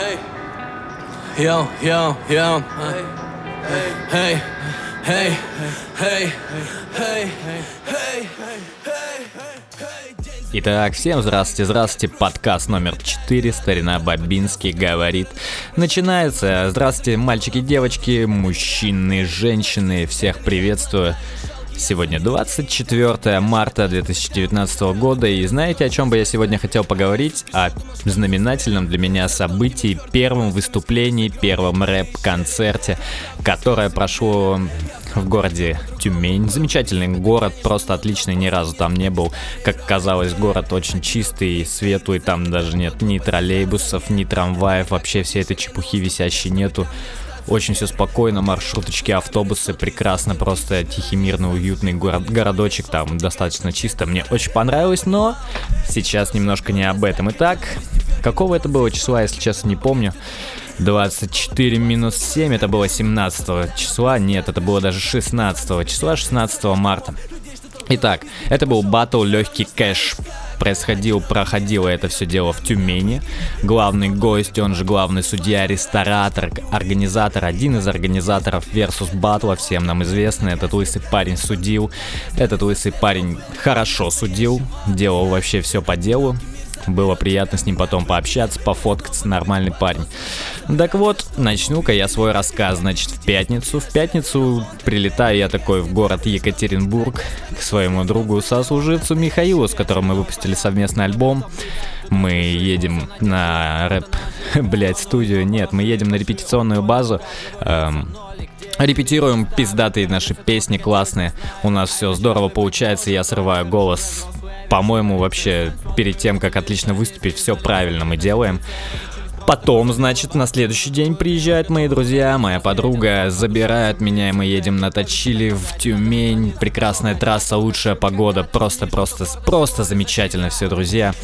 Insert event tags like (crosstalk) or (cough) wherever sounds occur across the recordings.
Hey. Yo, yo, yo. Hey. Hey. Hey. Hey. Hey. Hey. Итак, всем здравствуйте, здравствуйте, подкаст номер 4, старина Бабинский говорит. Начинается, здравствуйте, мальчики, девочки, мужчины, женщины, всех приветствую. Сегодня 24 марта 2019 года, и знаете, о чем бы я сегодня хотел поговорить? О знаменательном для меня событии, первом выступлении, первом рэп-концерте, которое прошло в городе Тюмень. Замечательный город, просто отличный, ни разу там не был. Как казалось, город очень чистый, светлый, там даже нет ни троллейбусов, ни трамваев, вообще всей этой чепухи висящей нету. Очень все спокойно, маршруточки, автобусы, прекрасно, просто тихий, мирный, уютный город, городочек, там достаточно чисто, мне очень понравилось, но сейчас немножко не об этом. Итак, какого это было числа, если честно, не помню. 24 минус 7, это было 17 числа, нет, это было даже 16 числа, 16 марта. Итак, это был батл легкий кэш происходил, проходило это все дело в Тюмени. Главный гость, он же главный судья, ресторатор, организатор, один из организаторов Versus Battle, всем нам известный. Этот лысый парень судил. Этот лысый парень хорошо судил, делал вообще все по делу. Было приятно с ним потом пообщаться, пофоткаться, нормальный парень. Так вот, начну-ка я свой рассказ. Значит, в пятницу. В пятницу прилетаю я такой в город Екатеринбург к своему другу сослуживцу Михаилу, с которым мы выпустили совместный альбом. Мы едем на рэп, (laughs) блять, студию. Нет, мы едем на репетиционную базу. Эм, репетируем пиздатые наши песни классные. У нас все здорово получается, я срываю голос по-моему, вообще перед тем, как отлично выступить, все правильно мы делаем. Потом, значит, на следующий день приезжают мои друзья, моя подруга забирает меня, и мы едем на Точили в Тюмень. Прекрасная трасса, лучшая погода, просто-просто, просто замечательно все, друзья.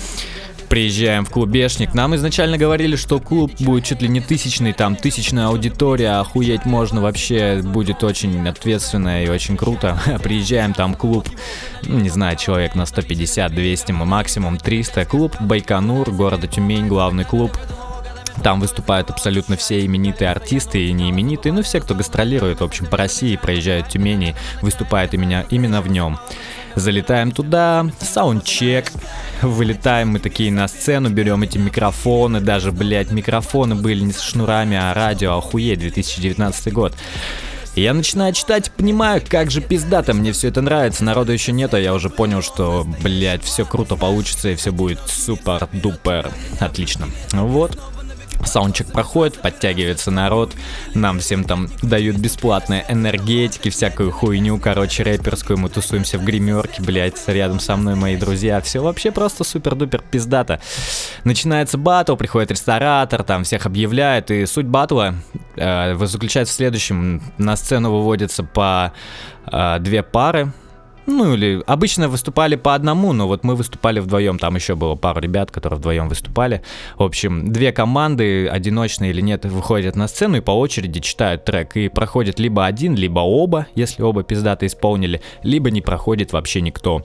Приезжаем в клубешник. Нам изначально говорили, что клуб будет чуть ли не тысячный, там тысячная аудитория, охуеть можно вообще, будет очень ответственно и очень круто. (laughs) Приезжаем, там клуб, ну, не знаю, человек на 150, 200, максимум 300. Клуб Байконур, города Тюмень, главный клуб. Там выступают абсолютно все именитые артисты и не именитые, ну все, кто гастролирует, в общем, по России, проезжают Тюмени, выступают именно, именно в нем. Залетаем туда, саундчек, вылетаем мы такие на сцену, берем эти микрофоны, даже, блядь, микрофоны были не с шнурами, а радио, охуеть, 2019 год. я начинаю читать, понимаю, как же пиздато, мне все это нравится, народу еще нет, а я уже понял, что, блядь, все круто получится и все будет супер-дупер. Отлично. Вот, Саундчек проходит, подтягивается народ, нам всем там дают бесплатные энергетики, всякую хуйню, короче, рэперскую, мы тусуемся в гримерке, блять, рядом со мной мои друзья, все вообще просто супер-дупер пиздато. Начинается батл, приходит ресторатор, там всех объявляет, и суть батла э, заключается в следующем, на сцену выводится по э, две пары, ну или обычно выступали по одному, но вот мы выступали вдвоем, там еще было пару ребят, которые вдвоем выступали. В общем, две команды, одиночные или нет, выходят на сцену и по очереди читают трек. И проходит либо один, либо оба, если оба пиздаты исполнили, либо не проходит вообще никто.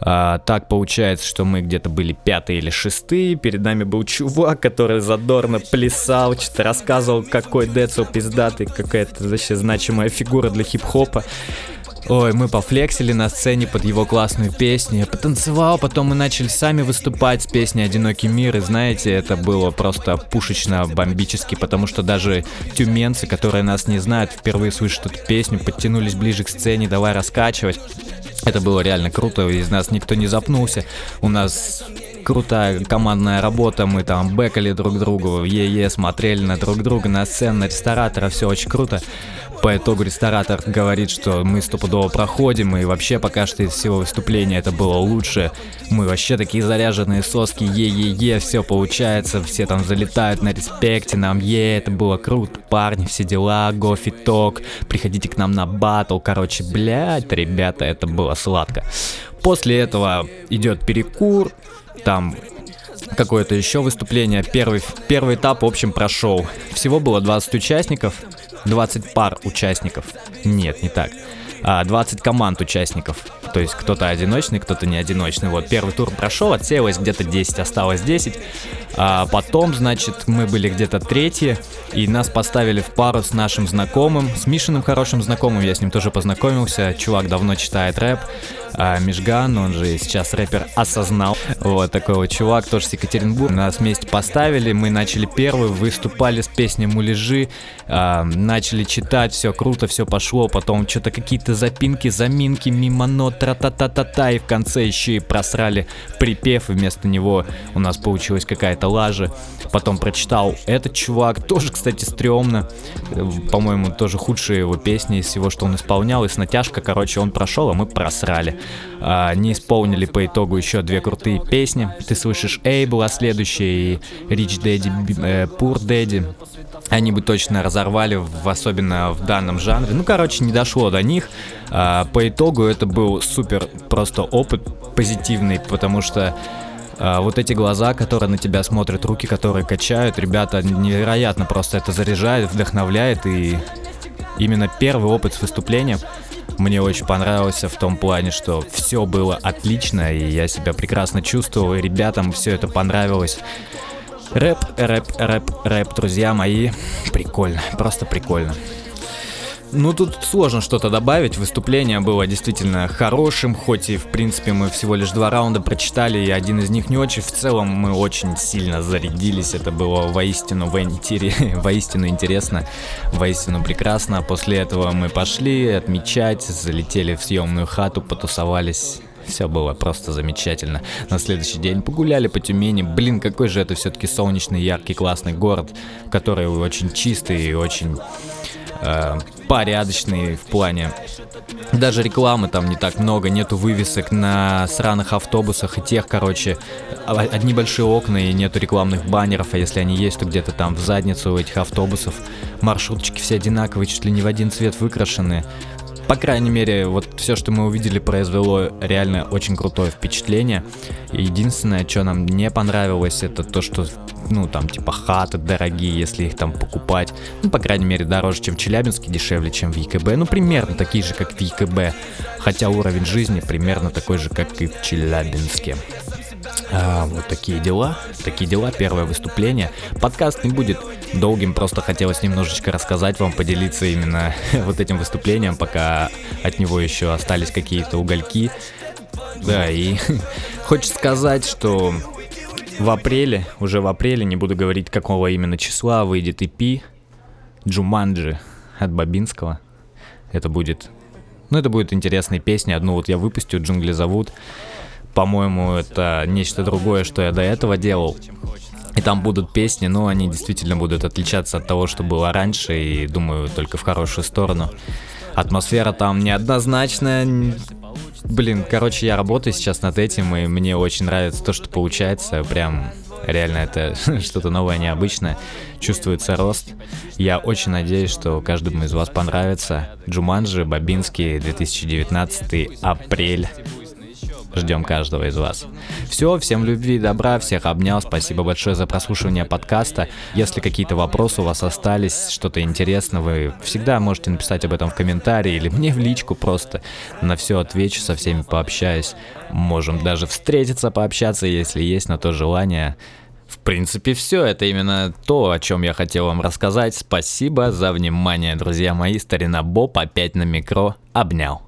А, так получается, что мы где-то были пятые или шестые. Перед нами был чувак, который задорно плясал, что-то рассказывал, какой Децл пиздатый, какая-то вообще значимая фигура для хип-хопа. Ой, мы пофлексили на сцене под его классную песню. Я потанцевал, потом мы начали сами выступать с песней «Одинокий мир». И знаете, это было просто пушечно бомбически, потому что даже тюменцы, которые нас не знают, впервые слышат эту песню, подтянулись ближе к сцене, давай раскачивать. Это было реально круто, из нас никто не запнулся. У нас крутая командная работа, мы там бэкали друг другу, е-е, смотрели на друг друга, на сцену, на ресторатора, все очень круто. По итогу ресторатор говорит, что мы стопудово проходим, и вообще пока что из всего выступления это было лучше. Мы вообще такие заряженные соски, е-е-е, все получается, все там залетают на респекте, нам е, это было круто, парни, все дела, гофи ток, приходите к нам на батл, короче, блядь, ребята, это было сладко. После этого идет перекур, там какое-то еще выступление. Первый, первый этап, в общем, прошел. Всего было 20 участников, 20 пар участников. Нет, не так. А, 20 команд участников. То есть кто-то одиночный, кто-то не одиночный. Вот первый тур прошел, отсеялось где-то 10, осталось 10. А потом, значит, мы были где-то третьи, и нас поставили в пару с нашим знакомым, с Мишиным хорошим знакомым, я с ним тоже познакомился. Чувак давно читает рэп. А, Мишган, он же сейчас рэпер, осознал. Вот такой вот чувак, тоже с Екатеринбурга. Нас вместе поставили, мы начали первый, выступали с песней «Муляжи», а, начали читать, все круто, все пошло, потом что-то какие-то запинки, заминки, мимо нот, тра-та-та-та-та, и в конце еще и просрали припев, и вместо него у нас получилась какая-то лажа. Потом прочитал этот чувак, тоже, кстати, стрёмно, по-моему, тоже худшие его песни из всего, что он исполнял, и с натяжка, короче, он прошел, а мы просрали. А, не исполнили по итогу еще две крутые песни. Ты слышишь Эйбл, а следующие Rich Daddy, э, Poor Daddy. Они бы точно разорвали, в, особенно в данном жанре. Ну, короче, не дошло до них. А, по итогу это был супер просто опыт позитивный, потому что а, вот эти глаза, которые на тебя смотрят, руки, которые качают, ребята невероятно просто это заряжает, вдохновляет и именно первый опыт с выступлением мне очень понравился в том плане, что все было отлично, и я себя прекрасно чувствовал, и ребятам все это понравилось. Рэп, рэп, рэп, рэп, друзья мои, прикольно, просто прикольно. Ну, тут сложно что-то добавить. Выступление было действительно хорошим, хоть и, в принципе, мы всего лишь два раунда прочитали, и один из них не очень. В целом, мы очень сильно зарядились. Это было воистину, (laughs) воистину интересно, воистину прекрасно. После этого мы пошли отмечать, залетели в съемную хату, потусовались. Все было просто замечательно. На следующий день погуляли по Тюмени. Блин, какой же это все-таки солнечный, яркий, классный город, который очень чистый и очень э, порядочный в плане. Даже рекламы там не так много, нету вывесок на сраных автобусах и тех, короче, одни большие окна и нету рекламных баннеров, а если они есть, то где-то там в задницу у этих автобусов. Маршруточки все одинаковые, чуть ли не в один цвет выкрашены. По крайней мере, вот все, что мы увидели, произвело реально очень крутое впечатление. Единственное, что нам не понравилось, это то, что ну, там, типа, хаты дорогие, если их там покупать. Ну, по крайней мере, дороже, чем в Челябинске, дешевле, чем в ЕКБ. Ну, примерно такие же, как в ЕКБ. Хотя уровень жизни примерно такой же, как и в Челябинске. А, вот такие дела, такие дела, первое выступление. Подкаст не будет долгим, просто хотелось немножечко рассказать вам, поделиться именно (laughs) вот этим выступлением, пока от него еще остались какие-то угольки. Да, и (laughs) хочется сказать, что в апреле, уже в апреле, не буду говорить какого именно числа, выйдет EP Джуманджи от Бабинского. Это будет... Ну, это будет интересная песня. Одну вот я выпустил, «Джунгли зовут». По-моему, это нечто другое, что я до этого делал. И там будут песни, но они действительно будут отличаться от того, что было раньше, и думаю, только в хорошую сторону. Атмосфера там неоднозначная, Блин, короче, я работаю сейчас над этим, и мне очень нравится то, что получается. Прям реально это (laughs) что-то новое, необычное. Чувствуется рост. Я очень надеюсь, что каждому из вас понравится. Джуманджи, Бабинский, 2019, апрель. Ждем каждого из вас. Все, всем любви и добра, всех обнял, спасибо большое за прослушивание подкаста. Если какие-то вопросы у вас остались, что-то интересное, вы всегда можете написать об этом в комментарии или мне в личку просто. На все отвечу, со всеми пообщаюсь. Можем даже встретиться, пообщаться, если есть на то желание. В принципе, все. Это именно то, о чем я хотел вам рассказать. Спасибо за внимание, друзья мои. Старина Боб опять на микро. Обнял.